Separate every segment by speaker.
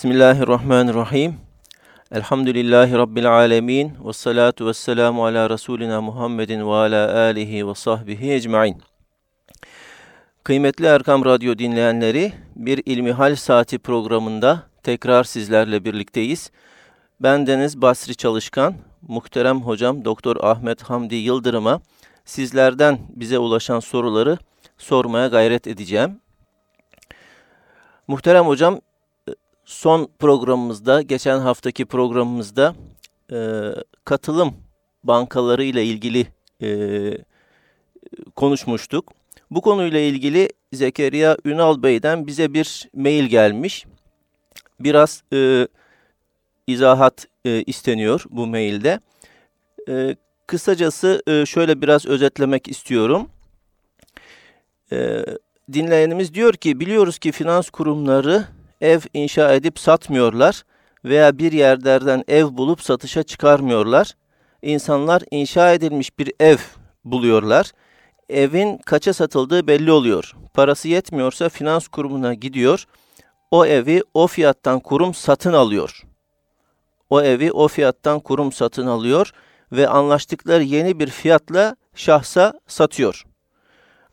Speaker 1: Bismillahirrahmanirrahim. Elhamdülillahi Rabbil alemin. Ve salatu ve selamu ala Resulina Muhammedin ve ala alihi ve sahbihi ecmain. Kıymetli Erkam Radyo dinleyenleri, bir İlmihal Saati programında tekrar sizlerle birlikteyiz. Ben Deniz Basri Çalışkan, muhterem hocam Doktor Ahmet Hamdi Yıldırım'a sizlerden bize ulaşan soruları sormaya gayret edeceğim. Muhterem hocam, son programımızda, geçen haftaki programımızda e, katılım bankaları ile ilgili e, konuşmuştuk. Bu konuyla ilgili Zekeriya Ünal Bey'den bize bir mail gelmiş. Biraz e, izahat e, isteniyor bu mailde. E, kısacası e, şöyle biraz özetlemek istiyorum. E, dinleyenimiz diyor ki biliyoruz ki finans kurumları ev inşa edip satmıyorlar veya bir yerlerden ev bulup satışa çıkarmıyorlar. İnsanlar inşa edilmiş bir ev buluyorlar. Evin kaça satıldığı belli oluyor. Parası yetmiyorsa finans kurumuna gidiyor. O evi o fiyattan kurum satın alıyor. O evi o fiyattan kurum satın alıyor ve anlaştıkları yeni bir fiyatla şahsa satıyor.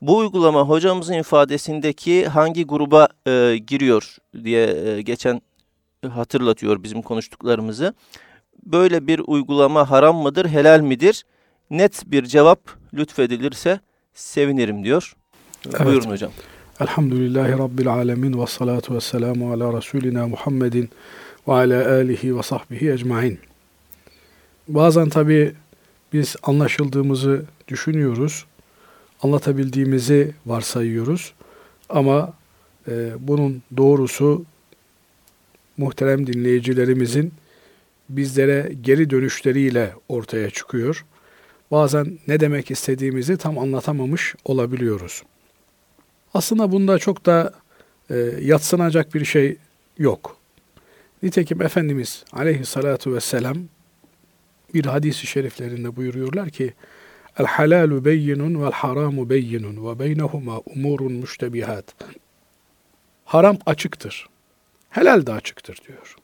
Speaker 1: Bu uygulama hocamızın ifadesindeki hangi gruba e, giriyor diye e, geçen hatırlatıyor bizim konuştuklarımızı. Böyle bir uygulama haram mıdır, helal midir? Net bir cevap lütfedilirse sevinirim diyor. Evet. Buyurun hocam.
Speaker 2: Elhamdülillahi Rabbil alemin ve salatu ve selamu ala Resulina Muhammedin ve ala alihi ve sahbihi ecmain. Bazen tabi biz anlaşıldığımızı düşünüyoruz anlatabildiğimizi varsayıyoruz. Ama e, bunun doğrusu muhterem dinleyicilerimizin bizlere geri dönüşleriyle ortaya çıkıyor. Bazen ne demek istediğimizi tam anlatamamış olabiliyoruz. Aslında bunda çok da e, yatsınacak bir şey yok. Nitekim Efendimiz aleyhissalatu vesselam bir hadisi şeriflerinde buyuruyorlar ki El halalu beyinun vel haramu beyinun ve beynehuma umurun müştebihat. Haram açıktır. Helal de açıktır diyor.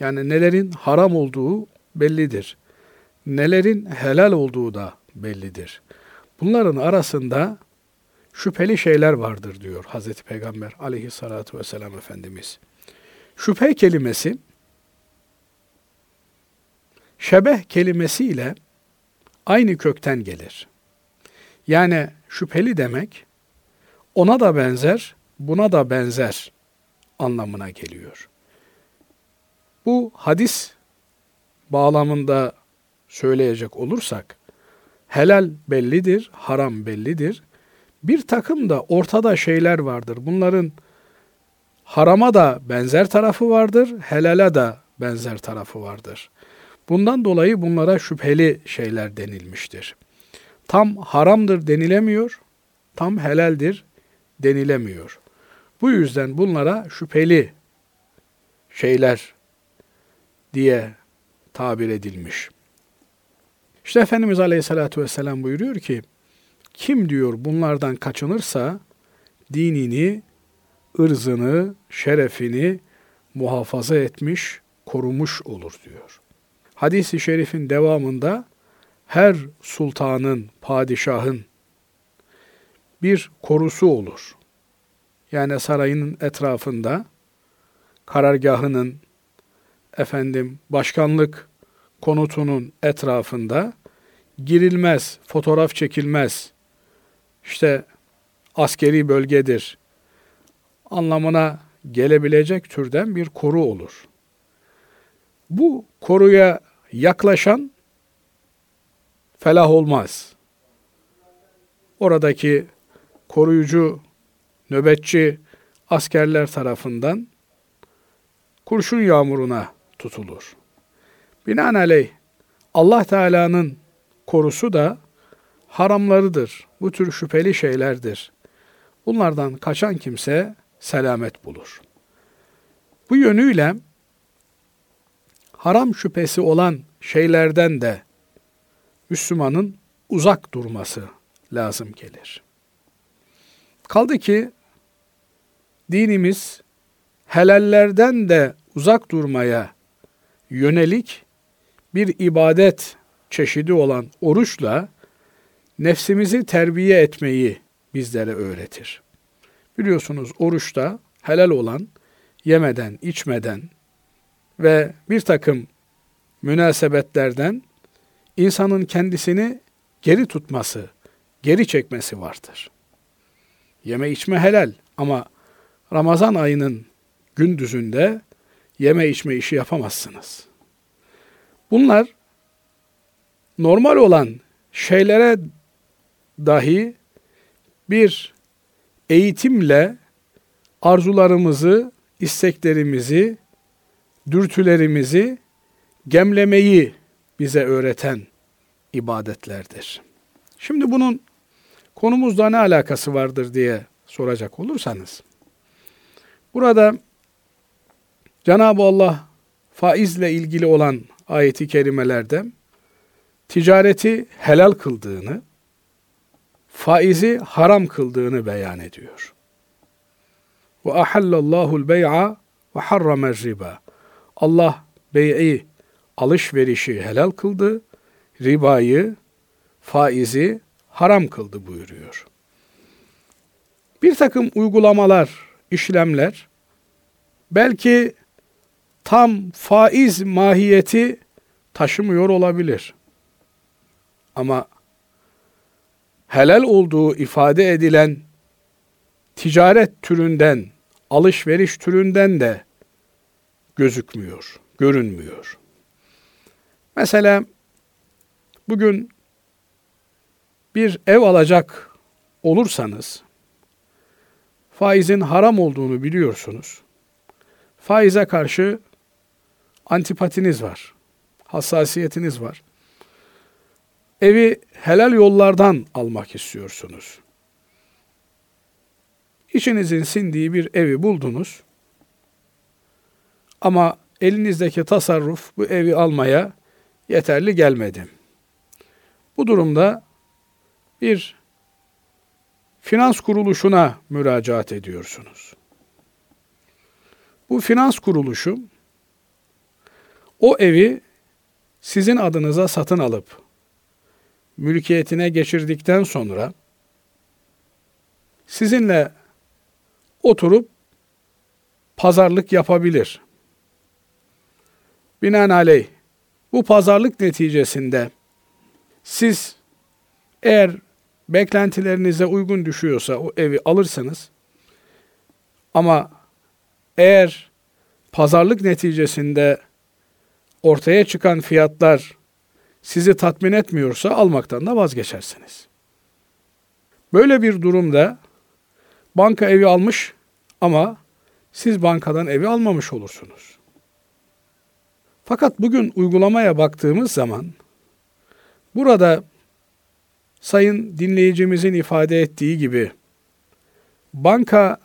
Speaker 2: Yani nelerin haram olduğu bellidir. Nelerin helal olduğu da bellidir. Bunların arasında şüpheli şeyler vardır diyor Hazreti Peygamber aleyhissalatu vesselam Efendimiz. Şüphe kelimesi şebeh kelimesiyle aynı kökten gelir. Yani şüpheli demek ona da benzer, buna da benzer anlamına geliyor. Bu hadis bağlamında söyleyecek olursak helal bellidir, haram bellidir. Bir takım da ortada şeyler vardır. Bunların harama da benzer tarafı vardır, helale da benzer tarafı vardır. Bundan dolayı bunlara şüpheli şeyler denilmiştir. Tam haramdır denilemiyor, tam helaldir denilemiyor. Bu yüzden bunlara şüpheli şeyler diye tabir edilmiş. İşte Efendimiz Aleyhisselatü Vesselam buyuruyor ki, kim diyor bunlardan kaçınırsa dinini, ırzını, şerefini muhafaza etmiş, korumuş olur diyor. Hadis-i şerifin devamında her sultanın, padişahın bir korusu olur. Yani sarayının etrafında karargahının efendim başkanlık konutunun etrafında girilmez, fotoğraf çekilmez. İşte askeri bölgedir anlamına gelebilecek türden bir koru olur. Bu koruya yaklaşan felah olmaz. Oradaki koruyucu, nöbetçi askerler tarafından kurşun yağmuruna tutulur. Binaenaleyh Allah Teala'nın korusu da haramlarıdır. Bu tür şüpheli şeylerdir. Bunlardan kaçan kimse selamet bulur. Bu yönüyle haram şüphesi olan şeylerden de Müslümanın uzak durması lazım gelir. Kaldı ki dinimiz helallerden de uzak durmaya yönelik bir ibadet çeşidi olan oruçla nefsimizi terbiye etmeyi bizlere öğretir. Biliyorsunuz oruçta helal olan yemeden, içmeden ve bir takım münasebetlerden insanın kendisini geri tutması, geri çekmesi vardır. Yeme içme helal ama Ramazan ayının gündüzünde yeme içme işi yapamazsınız. Bunlar normal olan şeylere dahi bir eğitimle arzularımızı, isteklerimizi, dürtülerimizi gemlemeyi bize öğreten ibadetlerdir. Şimdi bunun konumuzda ne alakası vardır diye soracak olursanız, burada Cenab-ı Allah faizle ilgili olan ayeti kerimelerde ticareti helal kıldığını, faizi haram kıldığını beyan ediyor. Ve ahallallahu'l bey'a ve harrama riba. Allah bey'i alışverişi helal kıldı, ribayı, faizi haram kıldı buyuruyor. Bir takım uygulamalar, işlemler belki tam faiz mahiyeti taşımıyor olabilir. Ama helal olduğu ifade edilen ticaret türünden, alışveriş türünden de gözükmüyor, görünmüyor. Mesela bugün bir ev alacak olursanız faizin haram olduğunu biliyorsunuz. Faize karşı antipatiniz var. Hassasiyetiniz var. Evi helal yollardan almak istiyorsunuz. İçinizin sindiği bir evi buldunuz. Ama elinizdeki tasarruf bu evi almaya yeterli gelmedi. Bu durumda bir finans kuruluşuna müracaat ediyorsunuz. Bu finans kuruluşu o evi sizin adınıza satın alıp mülkiyetine geçirdikten sonra sizinle oturup pazarlık yapabilir. Binaenaleyh bu pazarlık neticesinde siz eğer beklentilerinize uygun düşüyorsa o evi alırsınız. Ama eğer pazarlık neticesinde ortaya çıkan fiyatlar sizi tatmin etmiyorsa almaktan da vazgeçersiniz. Böyle bir durumda banka evi almış ama siz bankadan evi almamış olursunuz. Fakat bugün uygulamaya baktığımız zaman burada sayın dinleyicimizin ifade ettiği gibi banka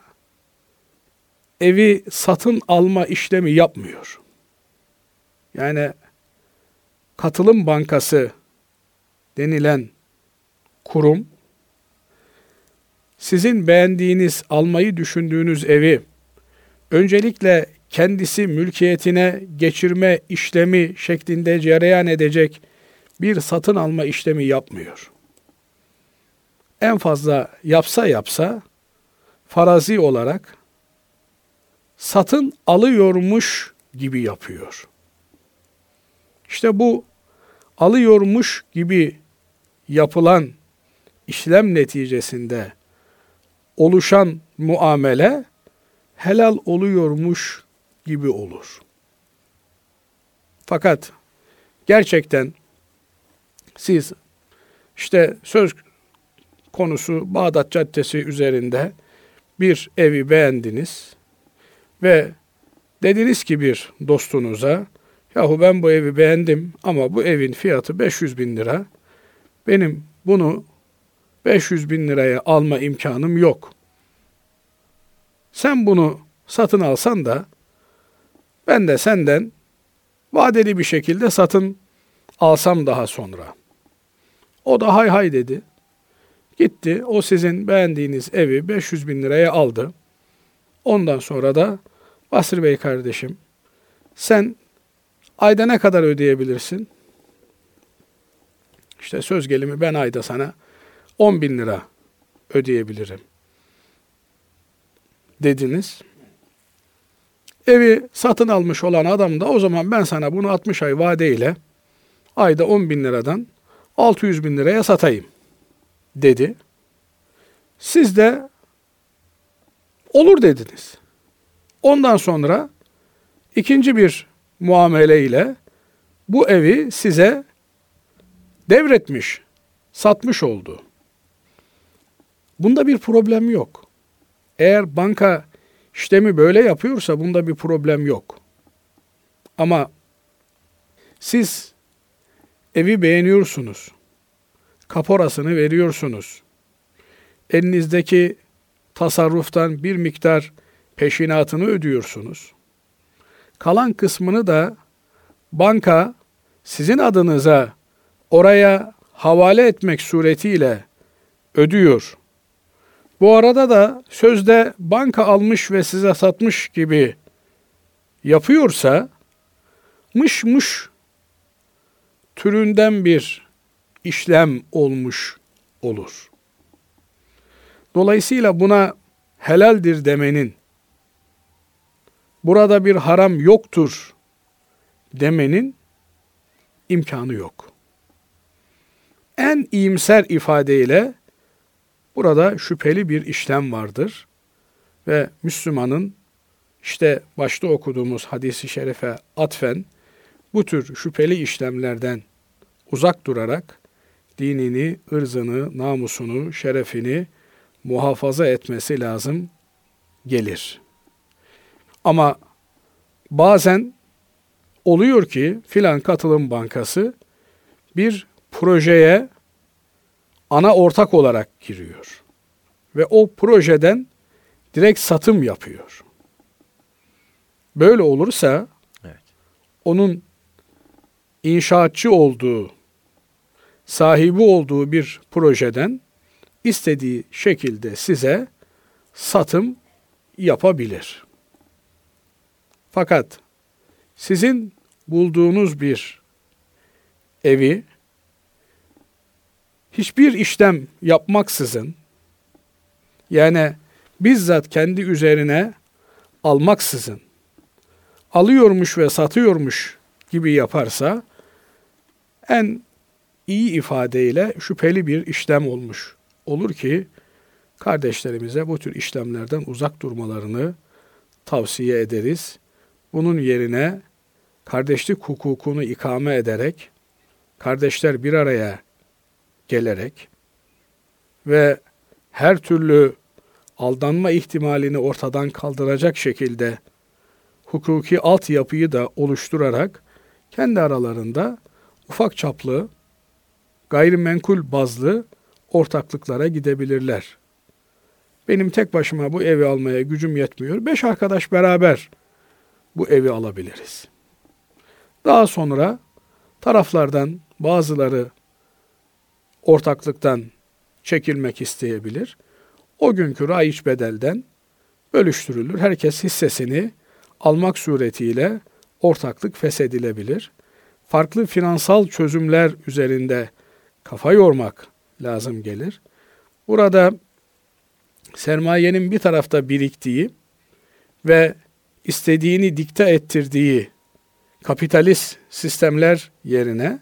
Speaker 2: evi satın alma işlemi yapmıyor. Yani katılım bankası denilen kurum sizin beğendiğiniz, almayı düşündüğünüz evi öncelikle kendisi mülkiyetine geçirme işlemi şeklinde cereyan edecek bir satın alma işlemi yapmıyor. En fazla yapsa yapsa farazi olarak satın alıyormuş gibi yapıyor. İşte bu alıyormuş gibi yapılan işlem neticesinde oluşan muamele helal oluyormuş gibi olur. Fakat gerçekten siz işte söz konusu Bağdat Caddesi üzerinde bir evi beğendiniz ve dediniz ki bir dostunuza yahu ben bu evi beğendim ama bu evin fiyatı 500 bin lira benim bunu 500 bin liraya alma imkanım yok. Sen bunu satın alsan da ben de senden vadeli bir şekilde satın alsam daha sonra. O da hay hay dedi. Gitti o sizin beğendiğiniz evi 500 bin liraya aldı. Ondan sonra da Basri Bey kardeşim sen ayda ne kadar ödeyebilirsin? İşte söz gelimi ben ayda sana 10 bin lira ödeyebilirim. Dediniz. Evi satın almış olan adam da o zaman ben sana bunu 60 ay vadeyle ayda 10 bin liradan 600 bin liraya satayım dedi. Siz de olur dediniz. Ondan sonra ikinci bir muamele ile bu evi size devretmiş, satmış oldu. Bunda bir problem yok. Eğer banka işlemi böyle yapıyorsa bunda bir problem yok. Ama siz evi beğeniyorsunuz. Kaporasını veriyorsunuz. Elinizdeki tasarruftan bir miktar peşinatını ödüyorsunuz. Kalan kısmını da banka sizin adınıza oraya havale etmek suretiyle ödüyor. Bu arada da sözde banka almış ve size satmış gibi yapıyorsa mış mış türünden bir işlem olmuş olur. Dolayısıyla buna helaldir demenin, burada bir haram yoktur demenin imkanı yok. En iyimser ifadeyle burada şüpheli bir işlem vardır ve Müslümanın işte başta okuduğumuz hadisi şerife atfen bu tür şüpheli işlemlerden uzak durarak dinini, ırzını, namusunu, şerefini muhafaza etmesi lazım gelir. Ama bazen oluyor ki filan katılım bankası bir projeye ana ortak olarak giriyor. Ve o projeden direkt satım yapıyor. Böyle olursa evet. onun inşaatçı olduğu, sahibi olduğu bir projeden istediği şekilde size satım yapabilir. Fakat sizin bulduğunuz bir evi hiçbir işlem yapmaksızın yani bizzat kendi üzerine almaksızın alıyormuş ve satıyormuş gibi yaparsa en iyi ifadeyle şüpheli bir işlem olmuş olur ki kardeşlerimize bu tür işlemlerden uzak durmalarını tavsiye ederiz. Bunun yerine kardeşlik hukukunu ikame ederek kardeşler bir araya gelerek ve her türlü aldanma ihtimalini ortadan kaldıracak şekilde hukuki altyapıyı da oluşturarak kendi aralarında ufak çaplı gayrimenkul bazlı ortaklıklara gidebilirler. Benim tek başıma bu evi almaya gücüm yetmiyor. Beş arkadaş beraber bu evi alabiliriz. Daha sonra taraflardan bazıları ortaklıktan çekilmek isteyebilir. O günkü raiç bedelden bölüştürülür. Herkes hissesini almak suretiyle ortaklık feshedilebilir. Farklı finansal çözümler üzerinde kafa yormak lazım gelir. Burada sermayenin bir tarafta biriktiği ve istediğini dikte ettirdiği kapitalist sistemler yerine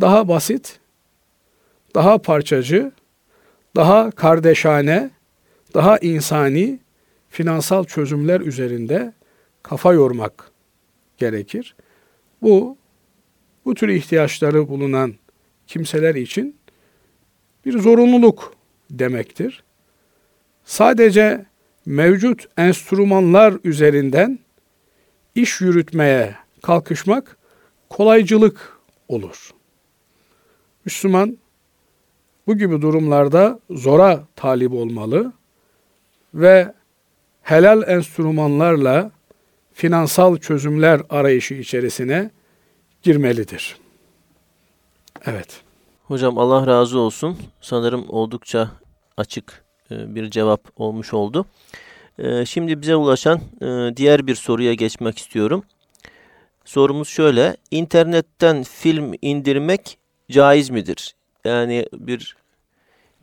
Speaker 2: daha basit, daha parçacı, daha kardeşane, daha insani finansal çözümler üzerinde kafa yormak gerekir. Bu bu tür ihtiyaçları bulunan kimseler için bir zorunluluk demektir. Sadece mevcut enstrümanlar üzerinden iş yürütmeye kalkışmak kolaycılık olur. Müslüman bu gibi durumlarda zora talip olmalı ve helal enstrümanlarla finansal çözümler arayışı içerisine girmelidir. Evet.
Speaker 1: Hocam Allah razı olsun. Sanırım oldukça açık e, bir cevap olmuş oldu. Ee, şimdi bize ulaşan e, diğer bir soruya geçmek istiyorum. Sorumuz şöyle. İnternetten film indirmek caiz midir? Yani bir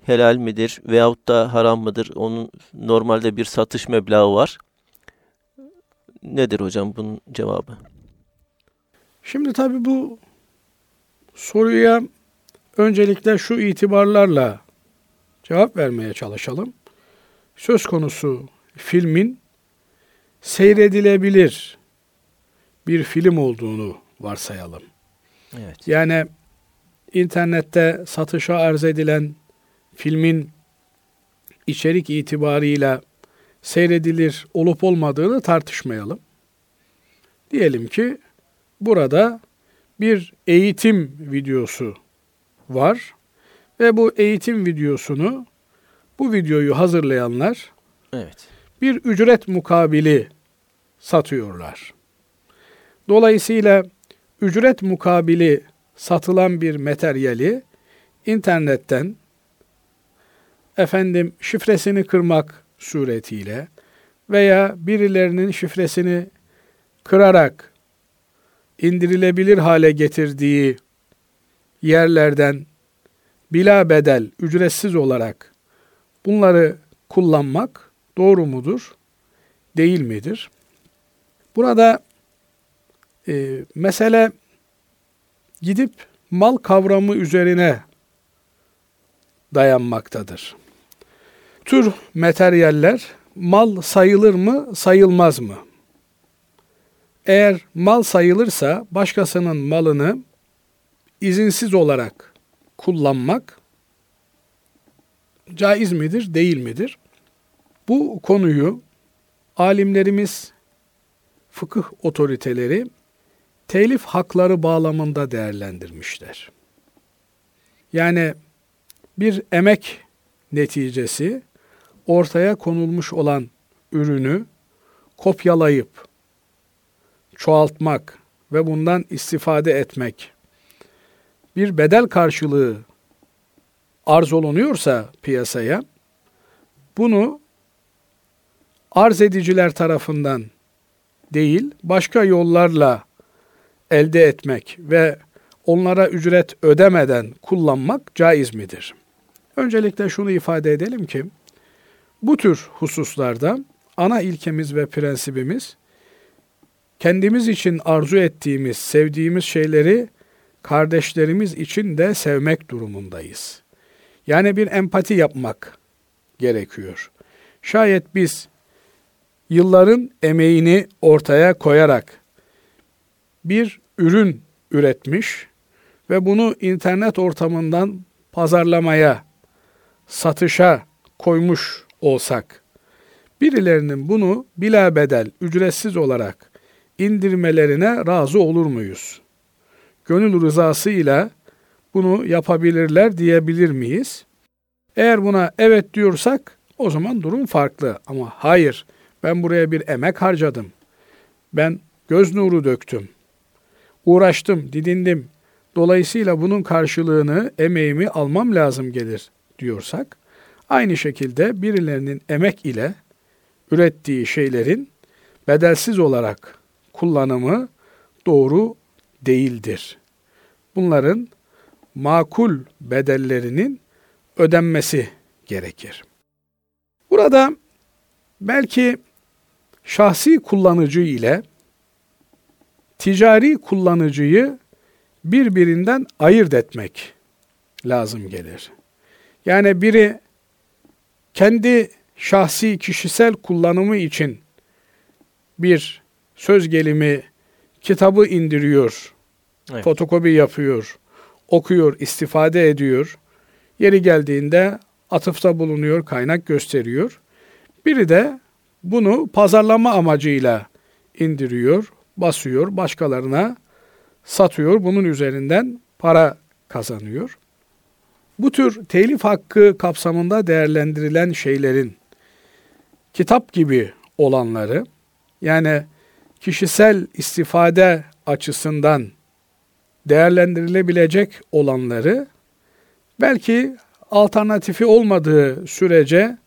Speaker 1: helal midir veyahut da haram mıdır? Onun normalde bir satış meblağı var. Nedir hocam bunun cevabı?
Speaker 2: Şimdi tabii bu soruya öncelikle şu itibarlarla cevap vermeye çalışalım. Söz konusu filmin seyredilebilir bir film olduğunu varsayalım.
Speaker 1: Evet.
Speaker 2: Yani internette satışa arz edilen filmin içerik itibarıyla seyredilir olup olmadığını tartışmayalım. Diyelim ki burada bir eğitim videosu var ve bu eğitim videosunu bu videoyu hazırlayanlar
Speaker 1: Evet.
Speaker 2: bir ücret mukabili satıyorlar. Dolayısıyla ücret mukabili satılan bir materyali internetten efendim şifresini kırmak suretiyle veya birilerinin şifresini kırarak indirilebilir hale getirdiği yerlerden bila bedel, ücretsiz olarak bunları kullanmak doğru mudur, değil midir? Burada e, mesele gidip mal kavramı üzerine dayanmaktadır. Tür materyaller mal sayılır mı, sayılmaz mı? Eğer mal sayılırsa başkasının malını izinsiz olarak kullanmak caiz midir, değil midir? Bu konuyu alimlerimiz, fıkıh otoriteleri telif hakları bağlamında değerlendirmişler. Yani bir emek neticesi ortaya konulmuş olan ürünü kopyalayıp çoğaltmak ve bundan istifade etmek bir bedel karşılığı arz olunuyorsa piyasaya bunu arz ediciler tarafından değil başka yollarla elde etmek ve onlara ücret ödemeden kullanmak caiz midir? Öncelikle şunu ifade edelim ki bu tür hususlarda ana ilkemiz ve prensibimiz kendimiz için arzu ettiğimiz, sevdiğimiz şeyleri kardeşlerimiz için de sevmek durumundayız. Yani bir empati yapmak gerekiyor. Şayet biz yılların emeğini ortaya koyarak bir ürün üretmiş ve bunu internet ortamından pazarlamaya, satışa koymuş olsak, birilerinin bunu bila bedel, ücretsiz olarak indirmelerine razı olur muyuz? Gönül rızasıyla bunu yapabilirler diyebilir miyiz? Eğer buna evet diyorsak o zaman durum farklı. Ama hayır, ben buraya bir emek harcadım. Ben göz nuru döktüm. Uğraştım, didindim. Dolayısıyla bunun karşılığını, emeğimi almam lazım gelir diyorsak, aynı şekilde birilerinin emek ile ürettiği şeylerin bedelsiz olarak kullanımı doğru değildir. Bunların makul bedellerinin ödenmesi gerekir. Burada belki şahsi kullanıcı ile ticari kullanıcıyı birbirinden ayırt etmek lazım gelir. Yani biri kendi şahsi kişisel kullanımı için bir söz gelimi kitabı indiriyor, evet. fotokopi yapıyor, okuyor, istifade ediyor. Yeri geldiğinde atıfta bulunuyor, kaynak gösteriyor. Biri de bunu pazarlama amacıyla indiriyor, basıyor, başkalarına satıyor. Bunun üzerinden para kazanıyor. Bu tür telif hakkı kapsamında değerlendirilen şeylerin kitap gibi olanları yani kişisel istifade açısından değerlendirilebilecek olanları belki alternatifi olmadığı sürece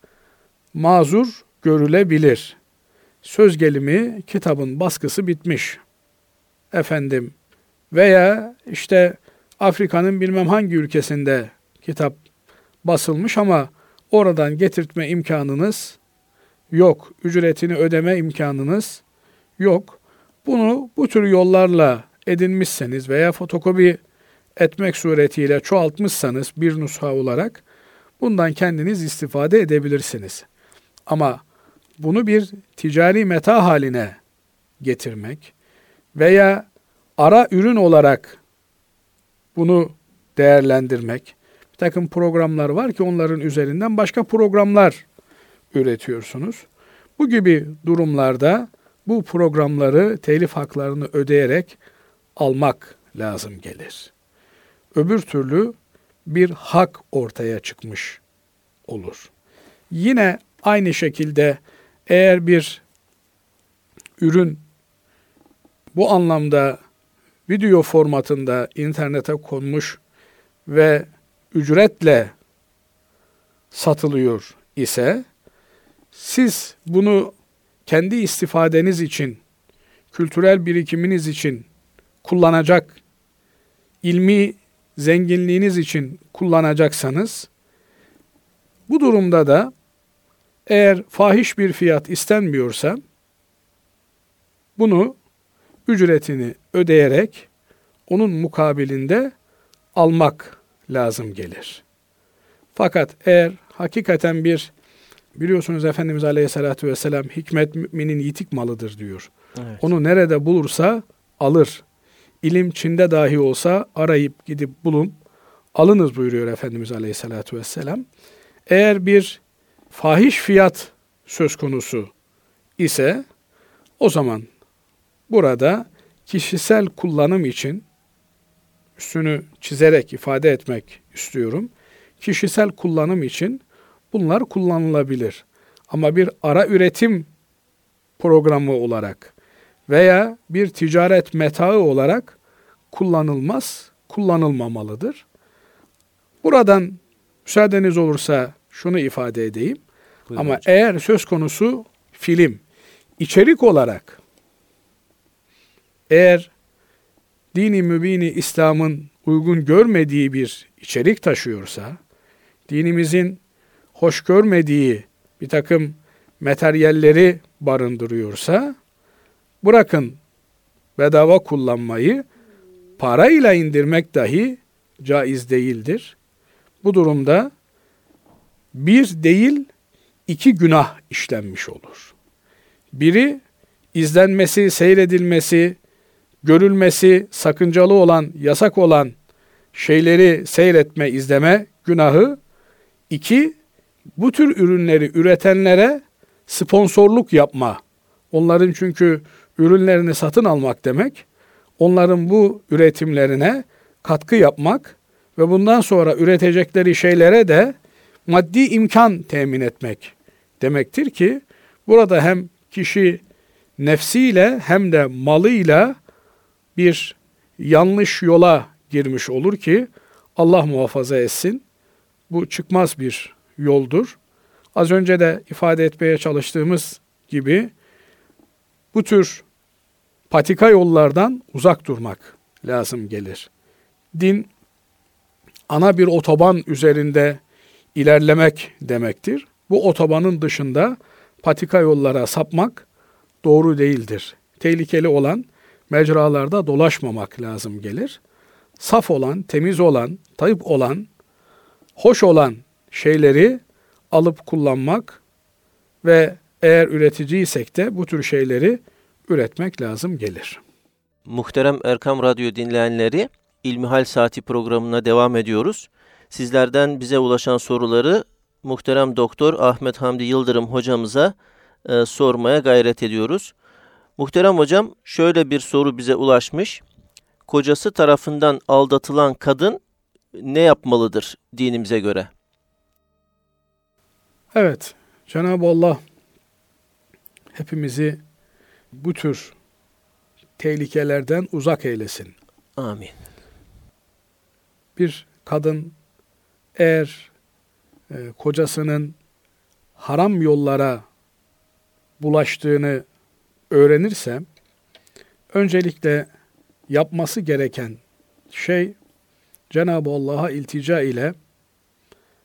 Speaker 2: mazur görülebilir. Söz gelimi kitabın baskısı bitmiş. Efendim veya işte Afrika'nın bilmem hangi ülkesinde kitap basılmış ama oradan getirtme imkanınız yok. Ücretini ödeme imkanınız yok. Bunu bu tür yollarla edinmişseniz veya fotokopi etmek suretiyle çoğaltmışsanız bir nusha olarak bundan kendiniz istifade edebilirsiniz. Ama bunu bir ticari meta haline getirmek veya ara ürün olarak bunu değerlendirmek. Bir takım programlar var ki onların üzerinden başka programlar üretiyorsunuz. Bu gibi durumlarda bu programları telif haklarını ödeyerek almak lazım gelir. Öbür türlü bir hak ortaya çıkmış olur. Yine aynı şekilde eğer bir ürün bu anlamda video formatında internete konmuş ve ücretle satılıyor ise siz bunu kendi istifadeniz için, kültürel birikiminiz için kullanacak, ilmi zenginliğiniz için kullanacaksanız bu durumda da eğer fahiş bir fiyat istenmiyorsa bunu ücretini ödeyerek onun mukabilinde almak lazım gelir. Fakat eğer hakikaten bir biliyorsunuz Efendimiz Aleyhisselatü Vesselam hikmet müminin yitik malıdır diyor. Evet. Onu nerede bulursa alır. İlim Çin'de dahi olsa arayıp gidip bulun alınız buyuruyor Efendimiz Aleyhisselatü Vesselam. Eğer bir fahiş fiyat söz konusu ise o zaman burada kişisel kullanım için üstünü çizerek ifade etmek istiyorum. Kişisel kullanım için bunlar kullanılabilir. Ama bir ara üretim programı olarak veya bir ticaret metaı olarak kullanılmaz, kullanılmamalıdır. Buradan müsaadeniz olursa şunu ifade edeyim. Buyurun Ama hocam. eğer söz konusu film, içerik olarak eğer dini mübini İslam'ın uygun görmediği bir içerik taşıyorsa, dinimizin hoş görmediği bir takım materyalleri barındırıyorsa, bırakın bedava kullanmayı, parayla indirmek dahi caiz değildir. Bu durumda bir değil iki günah işlenmiş olur. Biri izlenmesi, seyredilmesi, görülmesi sakıncalı olan, yasak olan şeyleri seyretme, izleme günahı. İki, bu tür ürünleri üretenlere sponsorluk yapma. Onların çünkü ürünlerini satın almak demek, onların bu üretimlerine katkı yapmak ve bundan sonra üretecekleri şeylere de maddi imkan temin etmek demektir ki burada hem kişi nefsiyle hem de malıyla bir yanlış yola girmiş olur ki Allah muhafaza etsin. Bu çıkmaz bir yoldur. Az önce de ifade etmeye çalıştığımız gibi bu tür patika yollardan uzak durmak lazım gelir. Din ana bir otoban üzerinde ilerlemek demektir. Bu otobanın dışında patika yollara sapmak doğru değildir. Tehlikeli olan mecralarda dolaşmamak lazım gelir. Saf olan, temiz olan, tayyip olan, hoş olan şeyleri alıp kullanmak ve eğer üreticiysek de bu tür şeyleri üretmek lazım gelir.
Speaker 1: Muhterem Erkam Radyo dinleyenleri, İlmihal Saati programına devam ediyoruz. Sizlerden bize ulaşan soruları muhterem doktor Ahmet Hamdi Yıldırım hocamıza e, sormaya gayret ediyoruz. Muhterem hocam şöyle bir soru bize ulaşmış. Kocası tarafından aldatılan kadın ne yapmalıdır dinimize göre?
Speaker 2: Evet, Cenab-ı Allah hepimizi bu tür tehlikelerden uzak eylesin.
Speaker 1: Amin.
Speaker 2: Bir kadın eğer e, kocasının haram yollara bulaştığını öğrenirse öncelikle yapması gereken şey Cenab-ı Allah'a iltica ile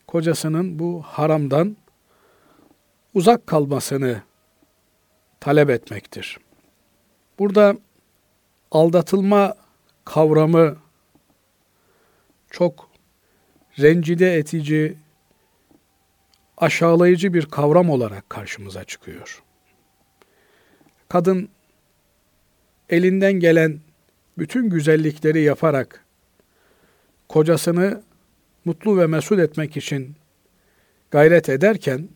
Speaker 2: kocasının bu haramdan uzak kalmasını talep etmektir. Burada aldatılma kavramı çok rencide etici, aşağılayıcı bir kavram olarak karşımıza çıkıyor. Kadın elinden gelen bütün güzellikleri yaparak kocasını mutlu ve mesut etmek için gayret ederken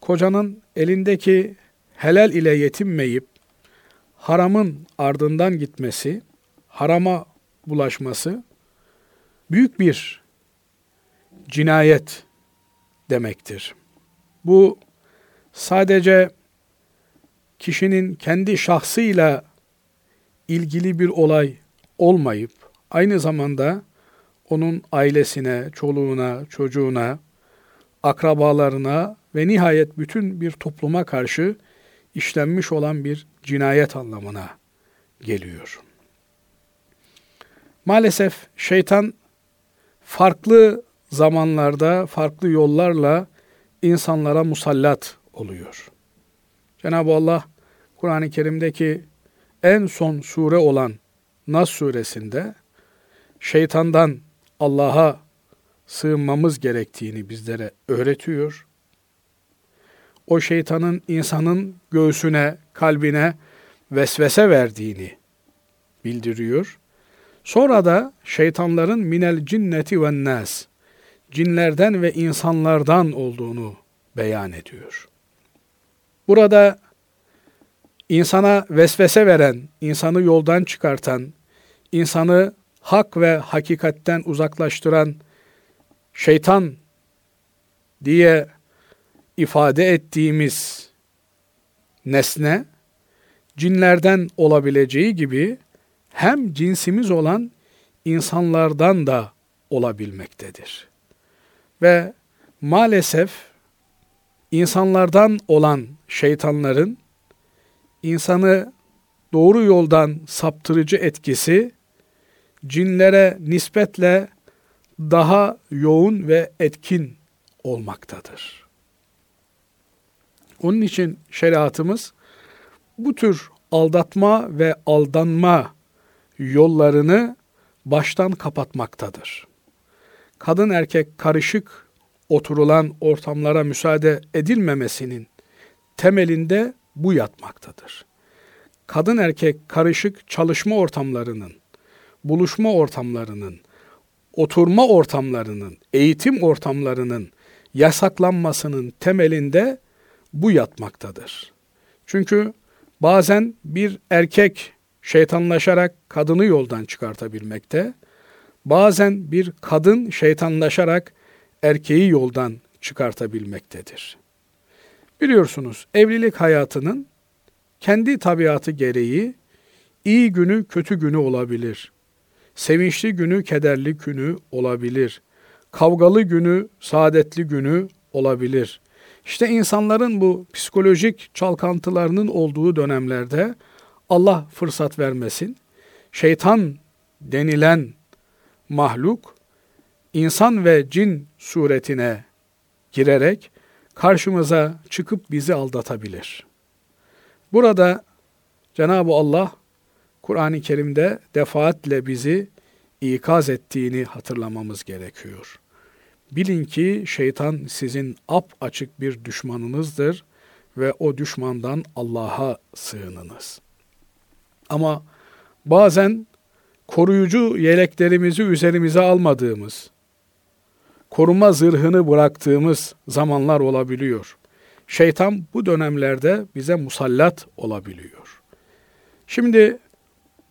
Speaker 2: kocanın elindeki helal ile yetinmeyip haramın ardından gitmesi, harama bulaşması büyük bir cinayet demektir. Bu sadece kişinin kendi şahsıyla ilgili bir olay olmayıp aynı zamanda onun ailesine, çoluğuna, çocuğuna, akrabalarına ve nihayet bütün bir topluma karşı işlenmiş olan bir cinayet anlamına geliyor. Maalesef şeytan farklı zamanlarda, farklı yollarla insanlara musallat oluyor. Cenab-ı Allah Kur'an-ı Kerim'deki en son sure olan Nas suresinde şeytandan Allah'a sığınmamız gerektiğini bizlere öğretiyor. O şeytanın insanın göğsüne, kalbine vesvese verdiğini bildiriyor. Sonra da şeytanların minel cinneti ve nas, cinlerden ve insanlardan olduğunu beyan ediyor. Burada insana vesvese veren, insanı yoldan çıkartan, insanı hak ve hakikatten uzaklaştıran şeytan diye ifade ettiğimiz nesne cinlerden olabileceği gibi hem cinsimiz olan insanlardan da olabilmektedir. Ve maalesef insanlardan olan şeytanların insanı doğru yoldan saptırıcı etkisi cinlere nispetle daha yoğun ve etkin olmaktadır. Onun için şeriatımız bu tür aldatma ve aldanma yollarını baştan kapatmaktadır. Kadın erkek karışık oturulan ortamlara müsaade edilmemesinin temelinde bu yatmaktadır. Kadın erkek karışık çalışma ortamlarının, buluşma ortamlarının, oturma ortamlarının, eğitim ortamlarının yasaklanmasının temelinde bu yatmaktadır. Çünkü bazen bir erkek şeytanlaşarak kadını yoldan çıkartabilmekte, bazen bir kadın şeytanlaşarak erkeği yoldan çıkartabilmektedir. Biliyorsunuz evlilik hayatının kendi tabiatı gereği iyi günü kötü günü olabilir. Sevinçli günü kederli günü olabilir. Kavgalı günü saadetli günü olabilir. İşte insanların bu psikolojik çalkantılarının olduğu dönemlerde Allah fırsat vermesin. Şeytan denilen mahluk insan ve cin suretine girerek karşımıza çıkıp bizi aldatabilir. Burada Cenab-ı Allah Kur'an-ı Kerim'de defaatle bizi ikaz ettiğini hatırlamamız gerekiyor. Bilin ki şeytan sizin ap açık bir düşmanınızdır ve o düşmandan Allah'a sığınınız. Ama bazen koruyucu yeleklerimizi üzerimize almadığımız, koruma zırhını bıraktığımız zamanlar olabiliyor. Şeytan bu dönemlerde bize musallat olabiliyor. Şimdi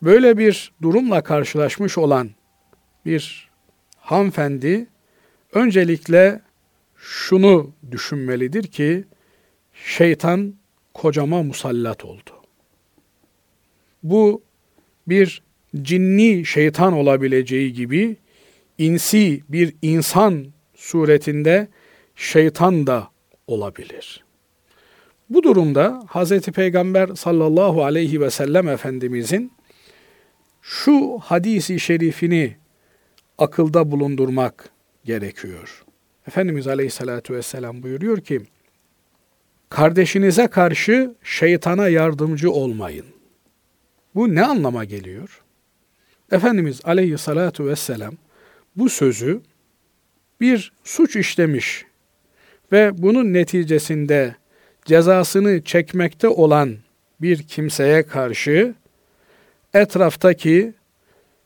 Speaker 2: böyle bir durumla karşılaşmış olan bir hanımefendi öncelikle şunu düşünmelidir ki şeytan kocama musallat oldu. Bu bir cinni şeytan olabileceği gibi insi bir insan suretinde şeytan da olabilir. Bu durumda Hz. Peygamber sallallahu aleyhi ve sellem Efendimizin şu hadisi şerifini akılda bulundurmak gerekiyor. Efendimiz aleyhissalatu vesselam buyuruyor ki, kardeşinize karşı şeytana yardımcı olmayın. Bu ne anlama geliyor? Efendimiz aleyhissalatu vesselam bu sözü bir suç işlemiş ve bunun neticesinde cezasını çekmekte olan bir kimseye karşı etraftaki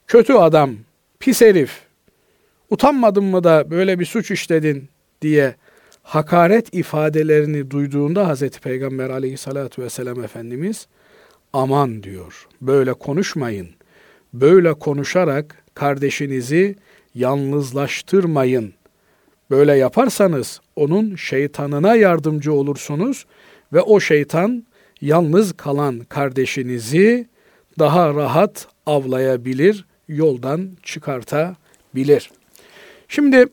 Speaker 2: kötü adam, pis herif, utanmadın mı da böyle bir suç işledin diye hakaret ifadelerini duyduğunda Hz. Peygamber aleyhissalatü vesselam Efendimiz aman diyor, böyle konuşmayın, böyle konuşarak kardeşinizi yalnızlaştırmayın. Böyle yaparsanız onun şeytanına yardımcı olursunuz ve o şeytan yalnız kalan kardeşinizi daha rahat avlayabilir, yoldan çıkartabilir. Şimdi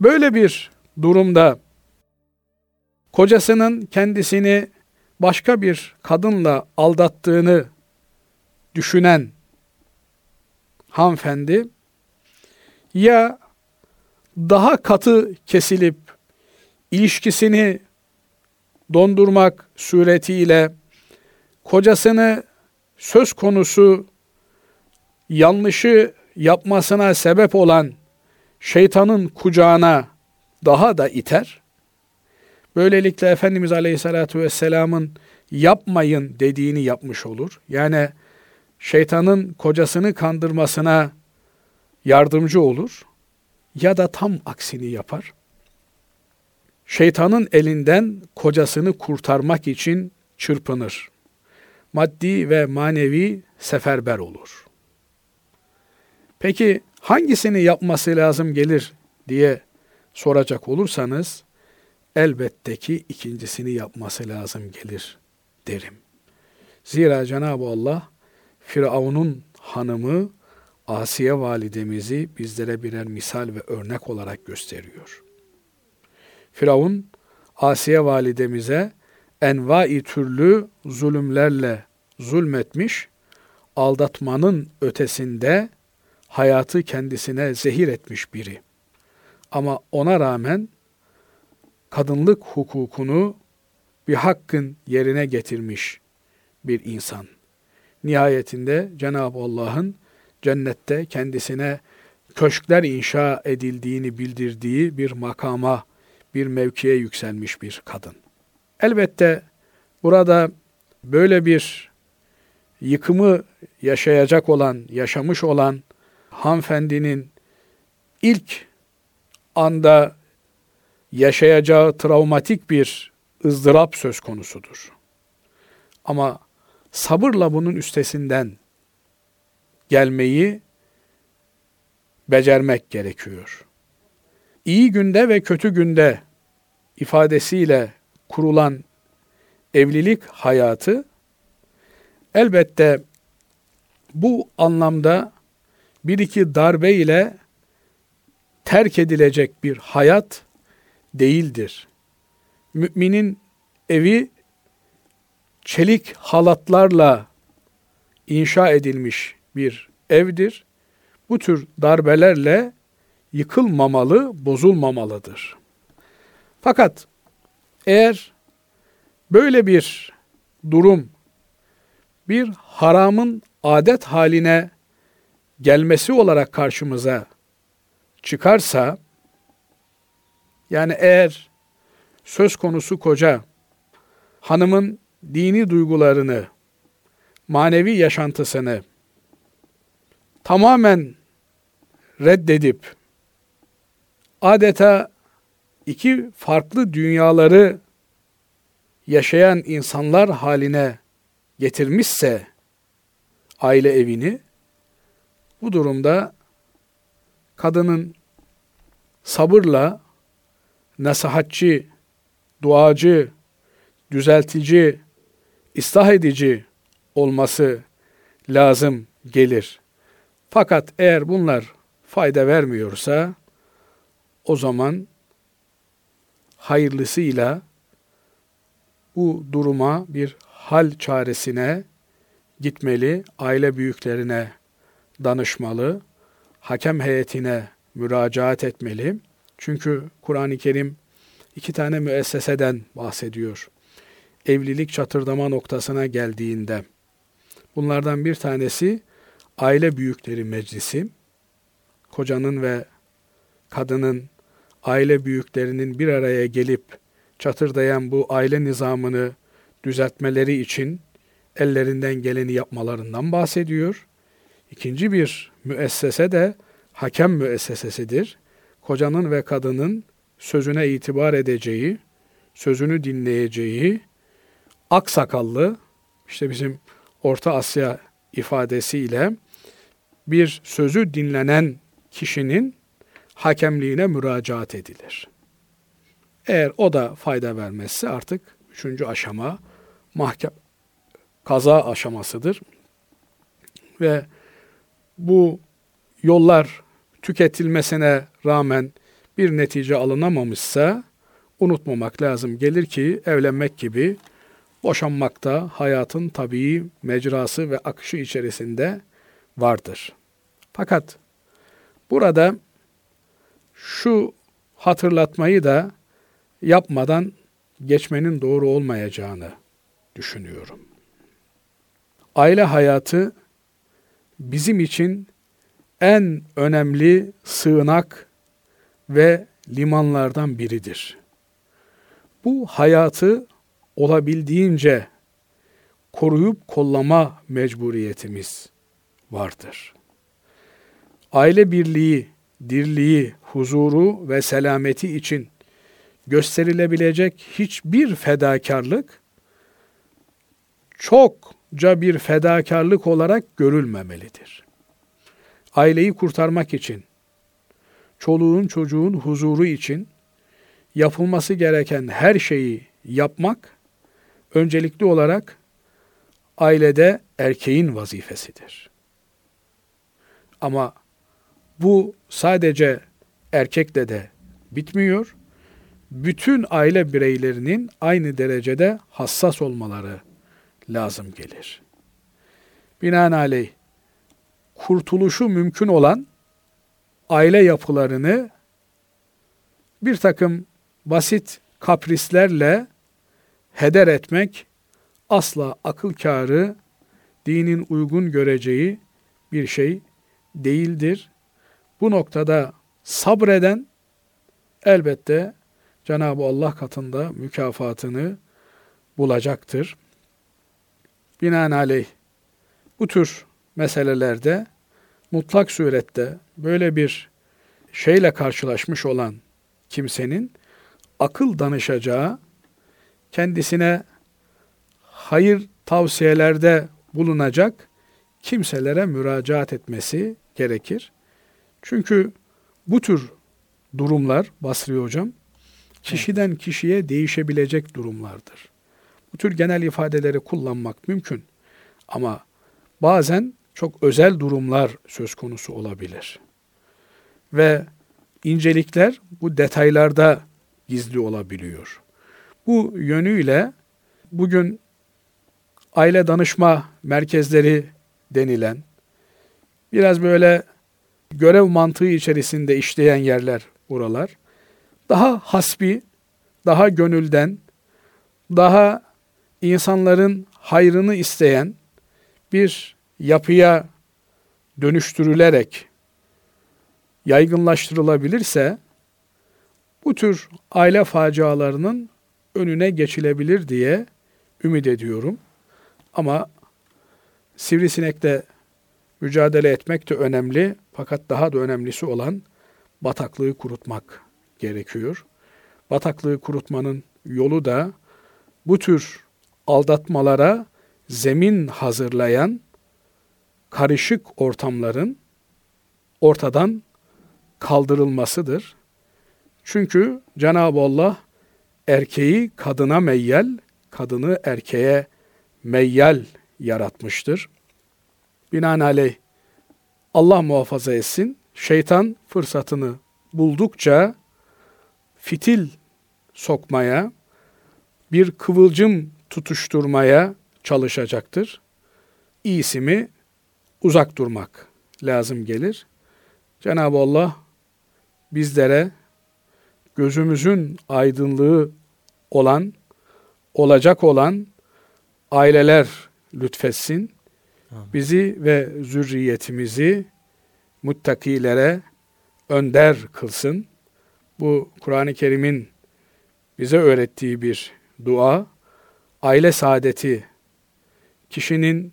Speaker 2: böyle bir durumda kocasının kendisini başka bir kadınla aldattığını düşünen hanımefendi ya daha katı kesilip ilişkisini dondurmak suretiyle kocasını söz konusu yanlışı yapmasına sebep olan şeytanın kucağına daha da iter. Böylelikle Efendimiz Aleyhisselatü Vesselam'ın yapmayın dediğini yapmış olur. Yani şeytanın kocasını kandırmasına yardımcı olur ya da tam aksini yapar. Şeytanın elinden kocasını kurtarmak için çırpınır. Maddi ve manevi seferber olur. Peki hangisini yapması lazım gelir diye soracak olursanız elbette ki ikincisini yapması lazım gelir derim. Zira Cenab-ı Allah Firavun'un hanımı Asiye validemizi bizlere birer misal ve örnek olarak gösteriyor. Firavun Asiye validemize envai türlü zulümlerle zulmetmiş, aldatmanın ötesinde hayatı kendisine zehir etmiş biri. Ama ona rağmen kadınlık hukukunu bir hakkın yerine getirmiş bir insan. Nihayetinde Cenab-ı Allah'ın cennette kendisine köşkler inşa edildiğini bildirdiği bir makama, bir mevkiye yükselmiş bir kadın. Elbette burada böyle bir yıkımı yaşayacak olan, yaşamış olan hanımefendinin ilk anda yaşayacağı travmatik bir ızdırap söz konusudur. Ama sabırla bunun üstesinden gelmeyi becermek gerekiyor. İyi günde ve kötü günde ifadesiyle kurulan evlilik hayatı elbette bu anlamda bir iki darbe ile terk edilecek bir hayat değildir. Müminin evi çelik halatlarla inşa edilmiş bir evdir. Bu tür darbelerle yıkılmamalı, bozulmamalıdır. Fakat eğer böyle bir durum bir haramın adet haline gelmesi olarak karşımıza çıkarsa yani eğer söz konusu koca hanımın dini duygularını, manevi yaşantısını tamamen reddedip adeta iki farklı dünyaları yaşayan insanlar haline getirmişse aile evini bu durumda kadının sabırla nasihatçi, duacı, düzeltici, ıslah edici olması lazım gelir. Fakat eğer bunlar fayda vermiyorsa o zaman hayırlısıyla bu duruma bir hal çaresine gitmeli, aile büyüklerine danışmalı, hakem heyetine müracaat etmeli. Çünkü Kur'an-ı Kerim iki tane müesseseden bahsediyor. Evlilik çatırdama noktasına geldiğinde. Bunlardan bir tanesi aile büyükleri meclisi. Kocanın ve kadının aile büyüklerinin bir araya gelip çatırdayan bu aile nizamını düzeltmeleri için ellerinden geleni yapmalarından bahsediyor. İkinci bir müessese de hakem müessesesidir. Kocanın ve kadının sözüne itibar edeceği, sözünü dinleyeceği, aksakallı, işte bizim Orta Asya ifadesiyle bir sözü dinlenen kişinin hakemliğine müracaat edilir. Eğer o da fayda vermezse artık üçüncü aşama mahkem kaza aşamasıdır. Ve bu yollar tüketilmesine rağmen bir netice alınamamışsa unutmamak lazım. Gelir ki evlenmek gibi boşanmak da hayatın tabii mecrası ve akışı içerisinde vardır. Fakat burada şu hatırlatmayı da yapmadan geçmenin doğru olmayacağını düşünüyorum. Aile hayatı bizim için en önemli sığınak ve limanlardan biridir. Bu hayatı olabildiğince koruyup kollama mecburiyetimiz vardır. Aile birliği, dirliği, huzuru ve selameti için gösterilebilecek hiçbir fedakarlık çokça bir fedakarlık olarak görülmemelidir. Aileyi kurtarmak için, çoluğun çocuğun huzuru için yapılması gereken her şeyi yapmak öncelikli olarak ailede erkeğin vazifesidir. Ama bu sadece erkekle de bitmiyor. Bütün aile bireylerinin aynı derecede hassas olmaları lazım gelir. Binaenaleyh kurtuluşu mümkün olan aile yapılarını bir takım basit kaprislerle heder etmek asla akıl kârı, dinin uygun göreceği bir şey değildir. Bu noktada sabreden elbette Cenab-ı Allah katında mükafatını bulacaktır. Binaenaleyh bu tür meselelerde mutlak surette böyle bir şeyle karşılaşmış olan kimsenin akıl danışacağı, kendisine hayır tavsiyelerde bulunacak kimselere müracaat etmesi gerekir. Çünkü bu tür durumlar Basri Hocam kişiden kişiye değişebilecek durumlardır. Bu tür genel ifadeleri kullanmak mümkün. Ama bazen çok özel durumlar söz konusu olabilir. Ve incelikler bu detaylarda gizli olabiliyor. Bu yönüyle bugün aile danışma merkezleri denilen biraz böyle görev mantığı içerisinde işleyen yerler buralar. Daha hasbi, daha gönülden, daha insanların hayrını isteyen bir yapıya dönüştürülerek yaygınlaştırılabilirse bu tür aile facialarının önüne geçilebilir diye ümit ediyorum. Ama sivrisinekle mücadele etmek de önemli fakat daha da önemlisi olan bataklığı kurutmak gerekiyor. Bataklığı kurutmanın yolu da bu tür aldatmalara zemin hazırlayan karışık ortamların ortadan kaldırılmasıdır. Çünkü Cenab-ı Allah erkeği kadına meyyal, kadını erkeğe meyyal yaratmıştır. Binaenaleyh Allah muhafaza etsin, şeytan fırsatını buldukça fitil sokmaya, bir kıvılcım tutuşturmaya çalışacaktır. İyisi mi uzak durmak lazım gelir. Cenab-ı Allah bizlere gözümüzün aydınlığı olan, olacak olan aileler lütfetsin. Bizi ve zürriyetimizi muttakilere önder kılsın. Bu Kur'an-ı Kerim'in bize öğrettiği bir dua. Aile saadeti kişinin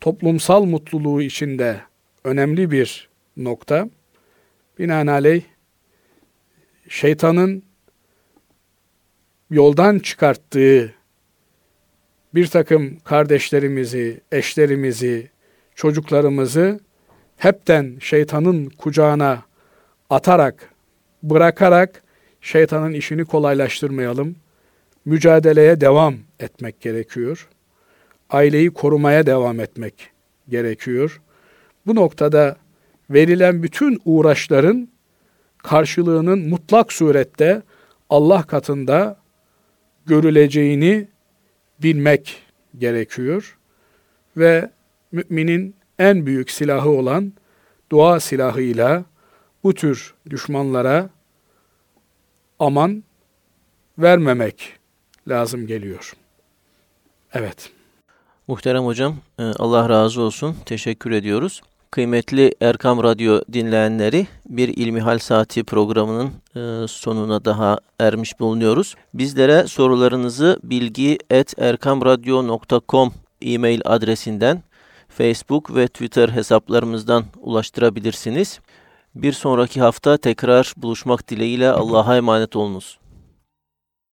Speaker 2: toplumsal mutluluğu içinde önemli bir nokta. Binaenaleyh şeytanın yoldan çıkarttığı bir takım kardeşlerimizi, eşlerimizi, çocuklarımızı hepten şeytanın kucağına atarak, bırakarak şeytanın işini kolaylaştırmayalım. Mücadeleye devam etmek gerekiyor. Aileyi korumaya devam etmek gerekiyor. Bu noktada verilen bütün uğraşların karşılığının mutlak surette Allah katında görüleceğini bilmek gerekiyor. Ve müminin en büyük silahı olan dua silahıyla bu tür düşmanlara aman vermemek lazım geliyor. Evet.
Speaker 1: Muhterem hocam e, Allah razı olsun. Teşekkür ediyoruz. Kıymetli Erkam Radyo dinleyenleri bir İlmihal Saati programının e, sonuna daha ermiş bulunuyoruz. Bizlere sorularınızı bilgi.erkamradyo.com e-mail adresinden Facebook ve Twitter hesaplarımızdan ulaştırabilirsiniz. Bir sonraki hafta tekrar buluşmak dileğiyle Allah'a emanet olunuz.